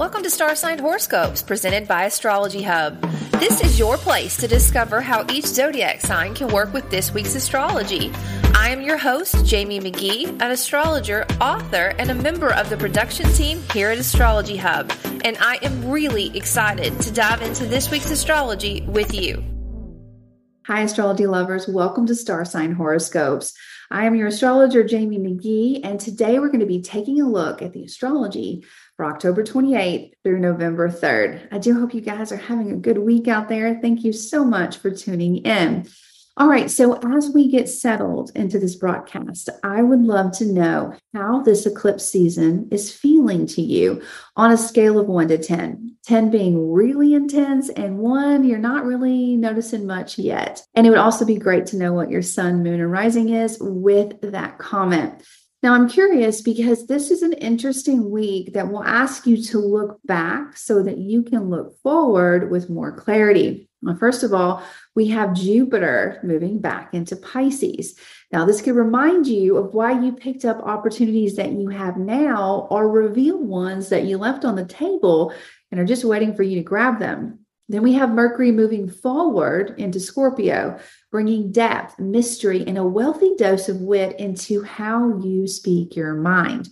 Welcome to Star Sign Horoscopes presented by Astrology Hub. This is your place to discover how each zodiac sign can work with this week's astrology. I am your host, Jamie Magee, an astrologer, author, and a member of the production team here at Astrology Hub, and I am really excited to dive into this week's astrology with you. Hi, astrology lovers. Welcome to Star Sign Horoscopes. I am your astrologer, Jamie Magee, and today we're going to be taking a look at the astrology for October 28th through November 3rd. I do hope you guys are having a good week out there. Thank you so much for tuning in. All right, so as we get settled into this broadcast, I would love to know how this eclipse season is feeling to you on a scale of one to 10. 10 being really intense, and one you're not really noticing much yet. And it would also be great to know what your sun, moon, and rising is with that comment. Now, I'm curious because this is an interesting week that will ask you to look back so that you can look forward with more clarity. First of all, we have Jupiter moving back into Pisces. Now, this could remind you of why you picked up opportunities that you have now or reveal ones that you left on the table and are just waiting for you to grab them. Then we have Mercury moving forward into Scorpio, bringing depth, mystery, and a wealthy dose of wit into how you speak your mind.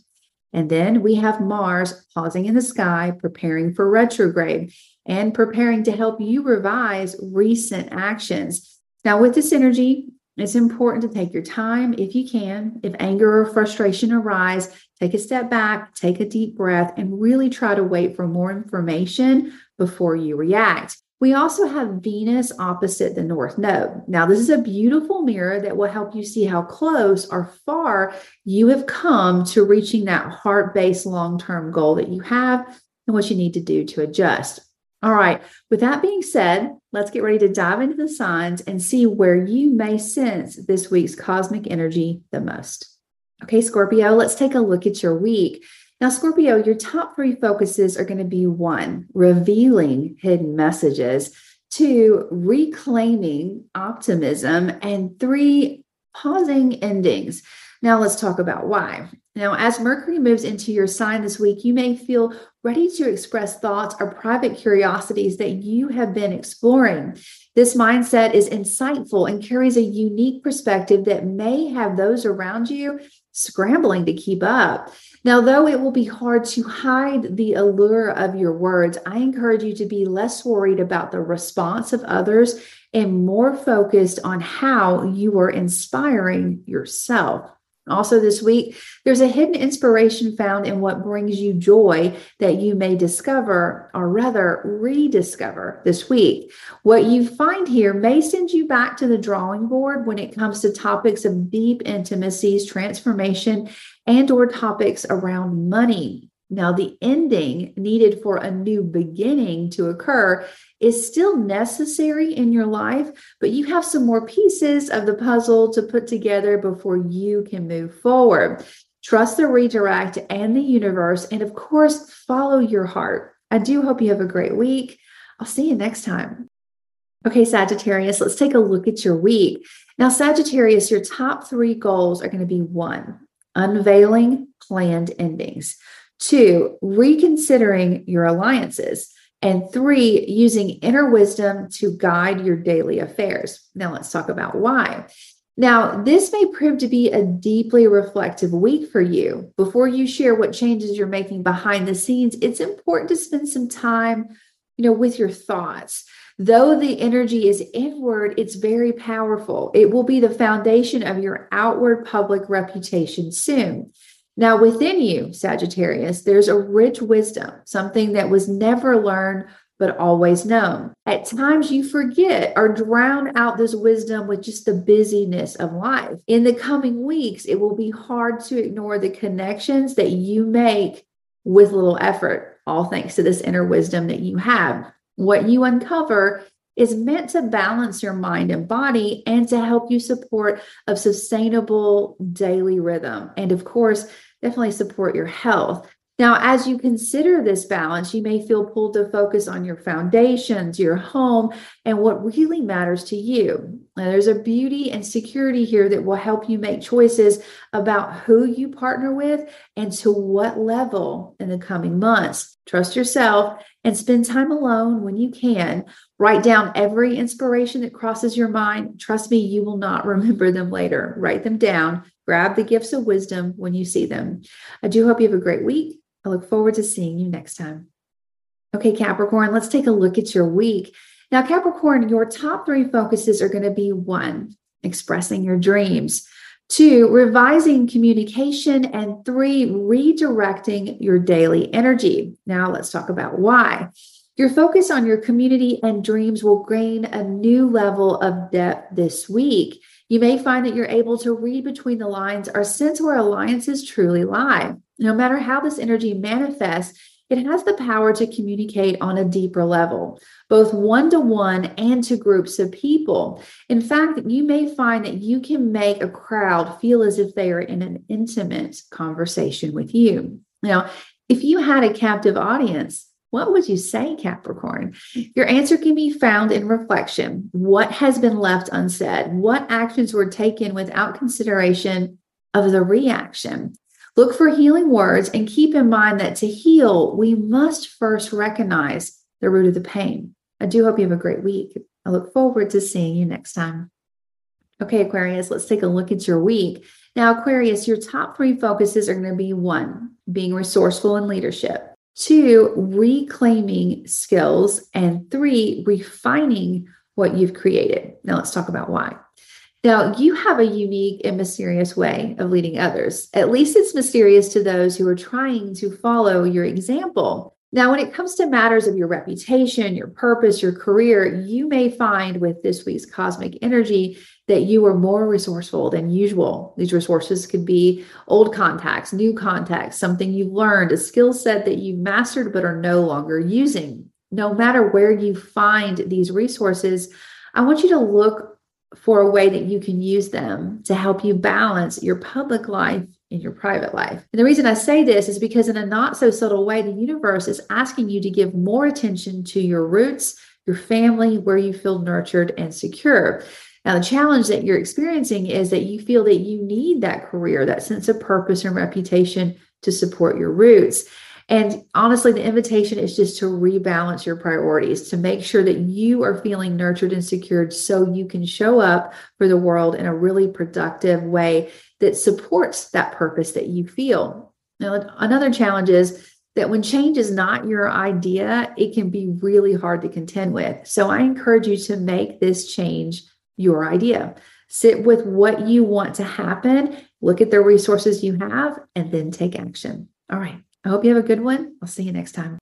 And then we have Mars pausing in the sky, preparing for retrograde and preparing to help you revise recent actions. Now, with this energy, it's important to take your time if you can. If anger or frustration arise, take a step back, take a deep breath, and really try to wait for more information before you react. We also have Venus opposite the North Node. Now, this is a beautiful mirror that will help you see how close or far you have come to reaching that heart based long term goal that you have and what you need to do to adjust. All right, with that being said, let's get ready to dive into the signs and see where you may sense this week's cosmic energy the most. Okay, Scorpio, let's take a look at your week. Now, Scorpio, your top three focuses are going to be one, revealing hidden messages, two, reclaiming optimism, and three, pausing endings. Now, let's talk about why. Now, as Mercury moves into your sign this week, you may feel ready to express thoughts or private curiosities that you have been exploring. This mindset is insightful and carries a unique perspective that may have those around you scrambling to keep up. Now, though it will be hard to hide the allure of your words, I encourage you to be less worried about the response of others and more focused on how you are inspiring yourself. Also, this week, there's a hidden inspiration found in what brings you joy that you may discover, or rather, rediscover this week. What you find here may send you back to the drawing board when it comes to topics of deep intimacies, transformation, and or topics around money. Now, the ending needed for a new beginning to occur is still necessary in your life, but you have some more pieces of the puzzle to put together before you can move forward. Trust the redirect and the universe, and of course, follow your heart. I do hope you have a great week. I'll see you next time. Okay, Sagittarius, let's take a look at your week. Now, Sagittarius, your top three goals are going to be one, unveiling planned endings. Two, reconsidering your alliances. And three, using inner wisdom to guide your daily affairs. Now, let's talk about why. Now, this may prove to be a deeply reflective week for you. Before you share what changes you're making behind the scenes, it's important to spend some time, you know, with your thoughts. Though the energy is inward, it's very powerful. It will be the foundation of your outward public reputation soon. Now, within you, Sagittarius, there's a rich wisdom, something that was never learned but always known. At times, you forget or drown out this wisdom with just the busyness of life. In the coming weeks, it will be hard to ignore the connections that you make with little effort, all thanks to this inner wisdom that you have. What you uncover is meant to balance your mind and body and to help you support a sustainable daily rhythm. And of course, definitely support your health. Now, as you consider this balance, you may feel pulled to focus on your foundations, your home, and what really matters to you. Now, there's a beauty and security here that will help you make choices about who you partner with and to what level in the coming months. Trust yourself and spend time alone when you can. Write down every inspiration that crosses your mind. Trust me, you will not remember them later. Write them down. Grab the gifts of wisdom when you see them. I do hope you have a great week. I look forward to seeing you next time. Okay, Capricorn, let's take a look at your week. Now, Capricorn, your top three focuses are going to be one, expressing your dreams, two, revising communication, and three, redirecting your daily energy. Now, let's talk about why. Your focus on your community and dreams will gain a new level of depth this week. You may find that you're able to read between the lines or sense where alliances truly lie. No matter how this energy manifests, it has the power to communicate on a deeper level, both one to one and to groups of people. In fact, you may find that you can make a crowd feel as if they are in an intimate conversation with you. Now, if you had a captive audience, what would you say, Capricorn? Your answer can be found in reflection. What has been left unsaid? What actions were taken without consideration of the reaction? Look for healing words and keep in mind that to heal, we must first recognize the root of the pain. I do hope you have a great week. I look forward to seeing you next time. Okay, Aquarius, let's take a look at your week. Now, Aquarius, your top three focuses are going to be one, being resourceful in leadership, two, reclaiming skills, and three, refining what you've created. Now, let's talk about why. Now, you have a unique and mysterious way of leading others. At least it's mysterious to those who are trying to follow your example. Now, when it comes to matters of your reputation, your purpose, your career, you may find with this week's cosmic energy that you are more resourceful than usual. These resources could be old contacts, new contacts, something you've learned, a skill set that you've mastered but are no longer using. No matter where you find these resources, I want you to look for a way that you can use them to help you balance your public life and your private life. And the reason I say this is because, in a not so subtle way, the universe is asking you to give more attention to your roots, your family, where you feel nurtured and secure. Now, the challenge that you're experiencing is that you feel that you need that career, that sense of purpose and reputation to support your roots. And honestly, the invitation is just to rebalance your priorities, to make sure that you are feeling nurtured and secured so you can show up for the world in a really productive way that supports that purpose that you feel. Now, another challenge is that when change is not your idea, it can be really hard to contend with. So I encourage you to make this change your idea. Sit with what you want to happen, look at the resources you have, and then take action. All right. I hope you have a good one. I'll see you next time.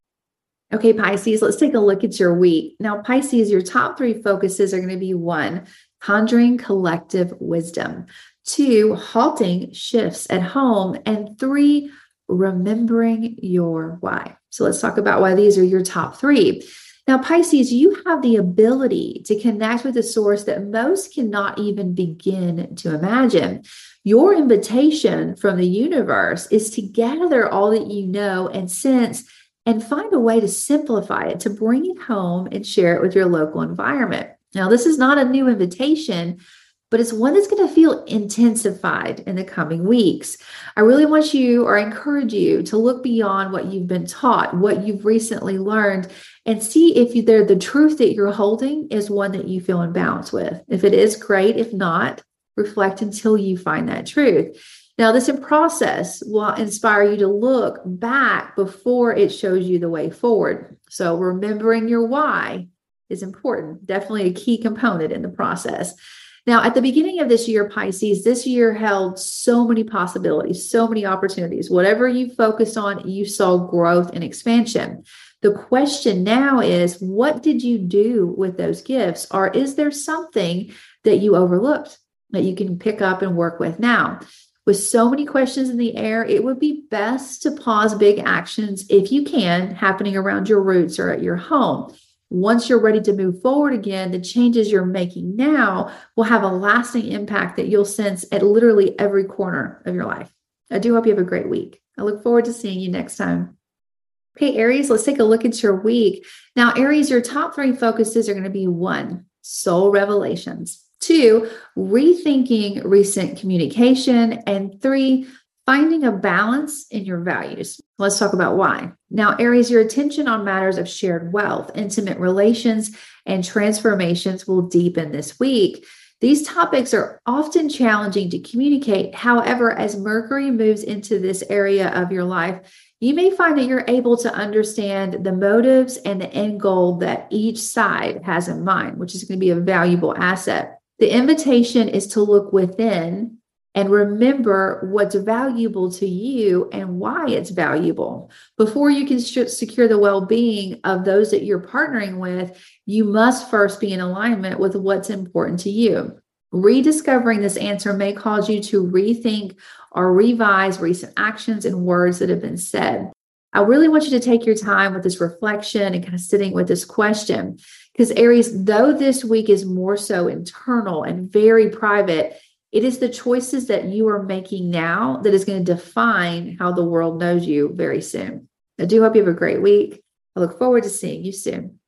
Okay, Pisces, let's take a look at your week. Now, Pisces, your top three focuses are going to be one, conjuring collective wisdom, two, halting shifts at home, and three, remembering your why. So let's talk about why these are your top three. Now, Pisces, you have the ability to connect with a source that most cannot even begin to imagine. Your invitation from the universe is to gather all that you know and sense and find a way to simplify it, to bring it home and share it with your local environment. Now, this is not a new invitation, but it's one that's going to feel intensified in the coming weeks. I really want you or encourage you to look beyond what you've been taught, what you've recently learned, and see if you, the truth that you're holding is one that you feel in balance with. If it is, great. If not, reflect until you find that truth. Now, this process will inspire you to look back before it shows you the way forward. So, remembering your why is important, definitely a key component in the process. Now, at the beginning of this year, Pisces, this year held so many possibilities, so many opportunities. Whatever you focused on, you saw growth and expansion. The question now is what did you do with those gifts? Or is there something that you overlooked that you can pick up and work with now? With so many questions in the air, it would be best to pause big actions if you can happening around your roots or at your home once you're ready to move forward again, the changes you're making now will have a lasting impact that you'll sense at literally every corner of your life. I do hope you have a great week. I look forward to seeing you next time. Okay, Aries, let's take a look at your week. Now, Aries, your top three focuses are going to be one, soul revelations, two, rethinking recent communication, and three, finding a balance in your values. Let's talk about why. Now, Aries, your attention on matters of shared wealth, intimate relations, and transformations will deepen this week. These topics are often challenging to communicate. However, as Mercury moves into this area of your life, you may find that you're able to understand the motives and the end goal that each side has in mind, which is going to be a valuable asset. The invitation is to look within and remember what's valuable to you and why it's valuable. Before you can secure the well being of those that you're partnering with, you must first be in alignment with what's important to you. Rediscovering this answer may cause you to rethink or revise recent actions and words that have been said. I really want you to take your time with this reflection and kind of sitting with this question. Because, Aries, though this week is more so internal and very private, it is the choices that you are making now that is going to define how the world knows you very soon. I do hope you have a great week. I look forward to seeing you soon.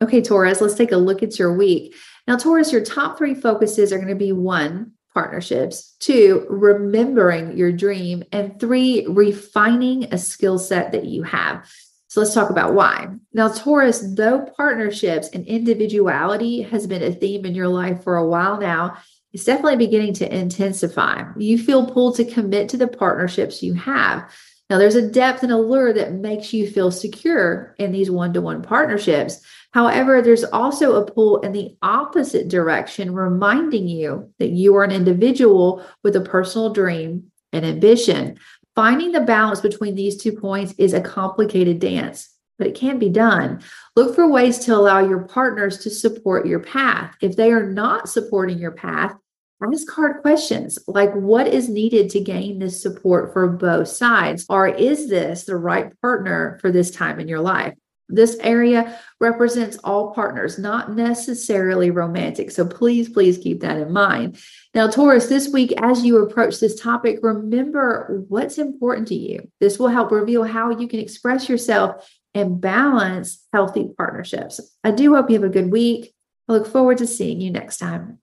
Okay, Taurus, let's take a look at your week. Now, Taurus, your top three focuses are going to be one, partnerships, two, remembering your dream, and three, refining a skill set that you have. So let's talk about why. Now, Taurus, though partnerships and individuality has been a theme in your life for a while now, it's definitely beginning to intensify. You feel pulled to commit to the partnerships you have. Now, there's a depth and allure that makes you feel secure in these one to one partnerships. However, there's also a pull in the opposite direction, reminding you that you are an individual with a personal dream and ambition. Finding the balance between these two points is a complicated dance but it can be done. Look for ways to allow your partners to support your path. If they are not supporting your path, ask hard questions like what is needed to gain this support for both sides? Or is this the right partner for this time in your life? This area represents all partners, not necessarily romantic. So please, please keep that in mind. Now, Taurus, this week, as you approach this topic, remember what's important to you. This will help reveal how you can express yourself and balance healthy partnerships. I do hope you have a good week. I look forward to seeing you next time.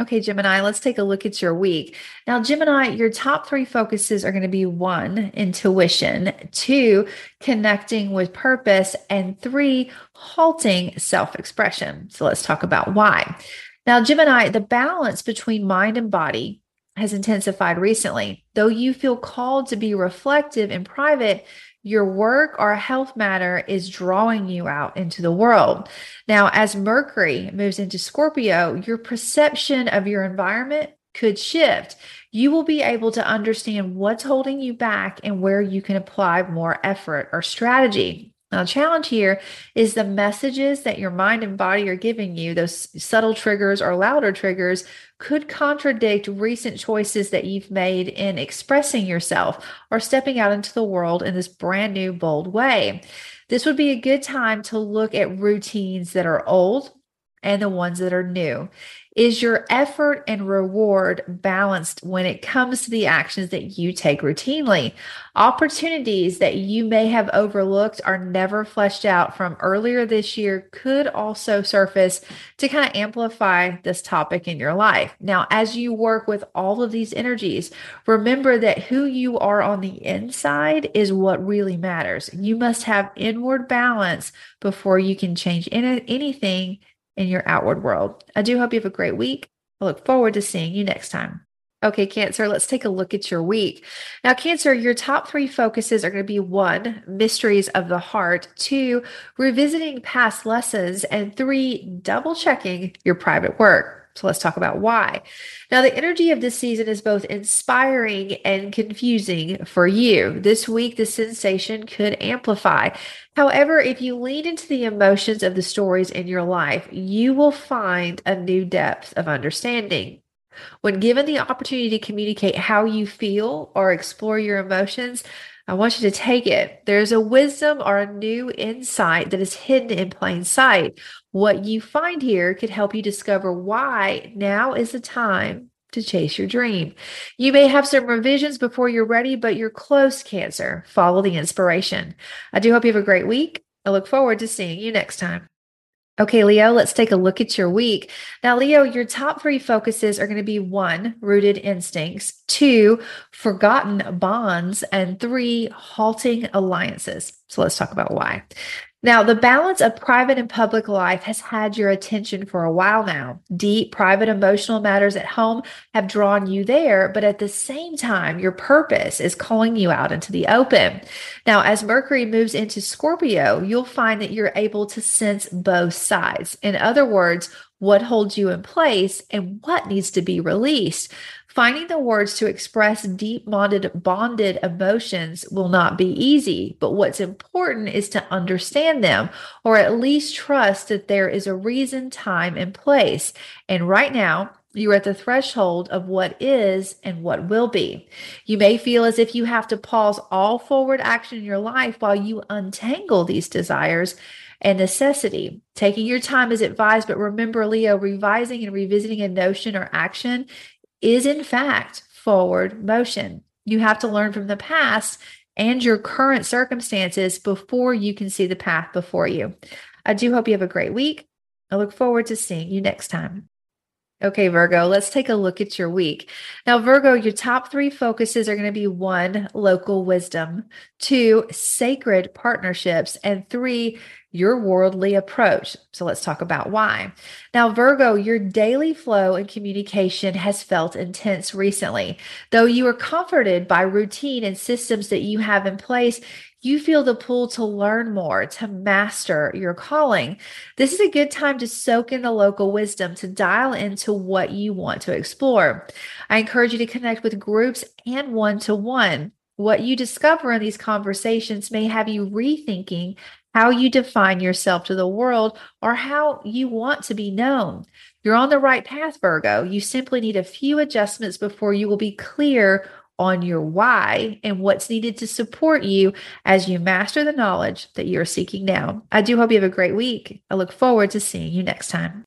Okay, Gemini, let's take a look at your week. Now, Gemini, your top three focuses are going to be one, intuition, two, connecting with purpose, and three, halting self expression. So let's talk about why. Now, Gemini, the balance between mind and body has intensified recently. Though you feel called to be reflective in private, your work or health matter is drawing you out into the world. Now, as Mercury moves into Scorpio, your perception of your environment could shift. You will be able to understand what's holding you back and where you can apply more effort or strategy. Now, the challenge here is the messages that your mind and body are giving you, those subtle triggers or louder triggers, could contradict recent choices that you've made in expressing yourself or stepping out into the world in this brand new, bold way. This would be a good time to look at routines that are old and the ones that are new. Is your effort and reward balanced when it comes to the actions that you take routinely? Opportunities that you may have overlooked are never fleshed out from earlier this year could also surface to kind of amplify this topic in your life. Now, as you work with all of these energies, remember that who you are on the inside is what really matters. You must have inward balance before you can change in- anything in your outward world. I do hope you have a great week. I look forward to seeing you next time. Okay, Cancer, let's take a look at your week. Now, Cancer, your top three focuses are going to be one, mysteries of the heart, two, revisiting past lessons, and three, double checking your private work. So let's talk about why. Now, the energy of this season is both inspiring and confusing for you. This week, the sensation could amplify. However, if you lean into the emotions of the stories in your life, you will find a new depth of understanding. When given the opportunity to communicate how you feel or explore your emotions, I want you to take it. There's a wisdom or a new insight that is hidden in plain sight. What you find here could help you discover why now is the time to chase your dream. You may have some revisions before you're ready, but you're close, Cancer. Follow the inspiration. I do hope you have a great week. I look forward to seeing you next time. Okay, Leo, let's take a look at your week. Now, Leo, your top three focuses are going to be one, rooted instincts, two, forgotten bonds, and three, halting alliances. So let's talk about why. Now, the balance of private and public life has had your attention for a while now. Deep private emotional matters at home have drawn you there, but at the same time, your purpose is calling you out into the open. Now, as Mercury moves into Scorpio, you'll find that you're able to sense both sides. In other words, what holds you in place and what needs to be released. Finding the words to express deep bonded, bonded emotions will not be easy, but what's important is to understand them or at least trust that there is a reason, time, and place. And right now, you're at the threshold of what is and what will be. You may feel as if you have to pause all forward action in your life while you untangle these desires and necessity. Taking your time is advised, but remember, Leo, revising and revisiting a notion or action is in fact forward motion. You have to learn from the past and your current circumstances before you can see the path before you. I do hope you have a great week. I look forward to seeing you next time. Okay, Virgo, let's take a look at your week. Now, Virgo, your top three focuses are going to be one, local wisdom, two, sacred partnerships, and three, your worldly approach. So let's talk about why. Now, Virgo, your daily flow and communication has felt intense recently. Though you are comforted by routine and systems that you have in place, you feel the pull to learn more, to master your calling. This is a good time to soak in the local wisdom, to dial into what you want to explore. I encourage you to connect with groups and one to one. What you discover in these conversations may have you rethinking how you define yourself to the world or how you want to be known. You're on the right path, Virgo. You simply need a few adjustments before you will be clear on your why and what's needed to support you as you master the knowledge that you're seeking now. I do hope you have a great week. I look forward to seeing you next time.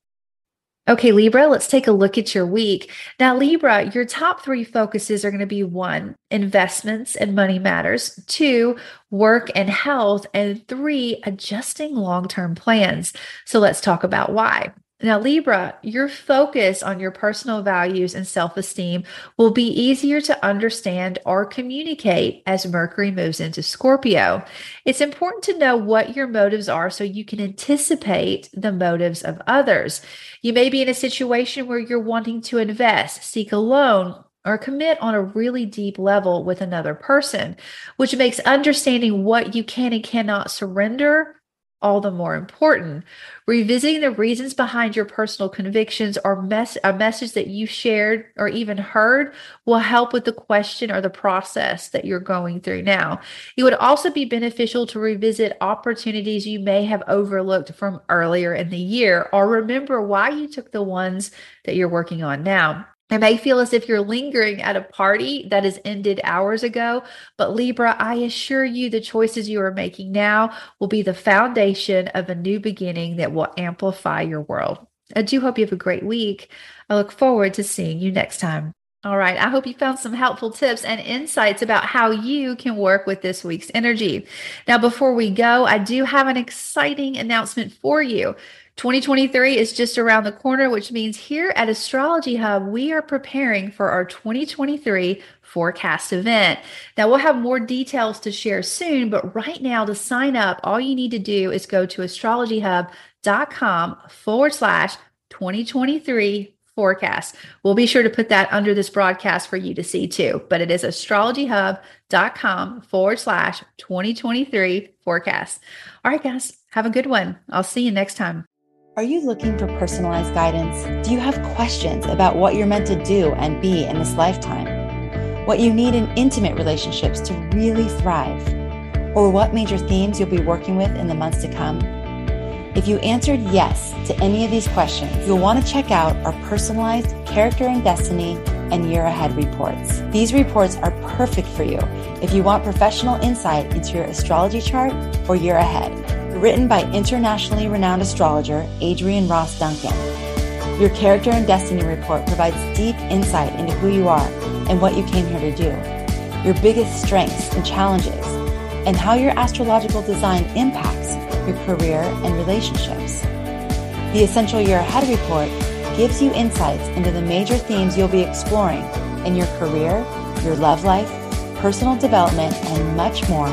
Okay, Libra, let's take a look at your week. Now, Libra, your top three focuses are going to be one, investments and money matters, two, work and health, and three, adjusting long term plans. So let's talk about why. Now, Libra, your focus on your personal values and self esteem will be easier to understand or communicate as Mercury moves into Scorpio. It's important to know what your motives are so you can anticipate the motives of others. You may be in a situation where you're wanting to invest, seek a loan, or commit on a really deep level with another person, which makes understanding what you can and cannot surrender all the more important. Revisiting the reasons behind your personal convictions or mess a message that you shared or even heard will help with the question or the process that you're going through now. It would also be beneficial to revisit opportunities you may have overlooked from earlier in the year or remember why you took the ones that you're working on now. It may feel as if you're lingering at a party that has ended hours ago, but Libra, I assure you the choices you are making now will be the foundation of a new beginning that will amplify your world. I do hope you have a great week. I look forward to seeing you next time. All right. I hope you found some helpful tips and insights about how you can work with this week's energy. Now, before we go, I do have an exciting announcement for you. 2023 is just around the corner, which means here at Astrology Hub, we are preparing for our 2023 forecast event. Now, we'll have more details to share soon, but right now, to sign up, all you need to do is go to astrologyhub.com forward slash 2023 forecast. We'll be sure to put that under this broadcast for you to see too, but it is astrologyhub.com forward slash 2023 forecast. All right, guys, have a good one. I'll see you next time. Are you looking for personalized guidance? Do you have questions about what you're meant to do and be in this lifetime? What you need in intimate relationships to really thrive? Or what major themes you'll be working with in the months to come? If you answered yes to any of these questions, you'll want to check out our personalized character and destiny and year ahead reports. These reports are perfect for you if you want professional insight into your astrology chart or year ahead written by internationally renowned astrologer Adrian Ross Duncan. Your character and destiny report provides deep insight into who you are and what you came here to do, your biggest strengths and challenges, and how your astrological design impacts your career and relationships. The Essential Year Ahead report gives you insights into the major themes you'll be exploring in your career, your love life, personal development, and much more.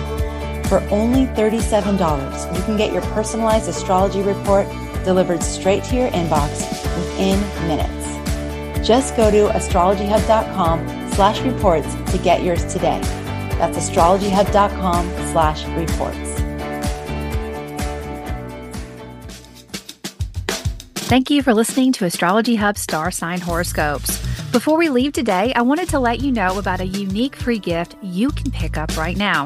For only $37, you can get your personalized astrology report delivered straight to your inbox within minutes. Just go to astrologyhub.com slash reports to get yours today. That's astrologyhub.com slash reports. Thank you for listening to Astrology Hub Star Sign Horoscopes. Before we leave today, I wanted to let you know about a unique free gift you can pick up right now.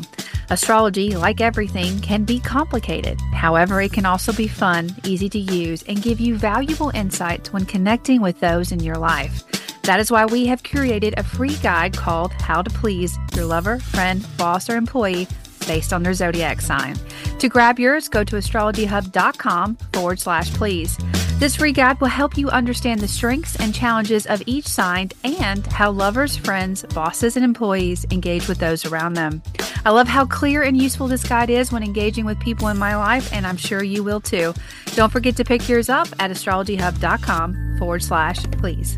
Astrology, like everything, can be complicated. However, it can also be fun, easy to use, and give you valuable insights when connecting with those in your life. That is why we have created a free guide called How to Please Your Lover, Friend, Boss, or Employee based on their zodiac sign. To grab yours, go to astrologyhub.com forward slash please. This free guide will help you understand the strengths and challenges of each sign and how lovers, friends, bosses, and employees engage with those around them. I love how clear and useful this guide is when engaging with people in my life, and I'm sure you will too. Don't forget to pick yours up at astrologyhub.com forward slash please.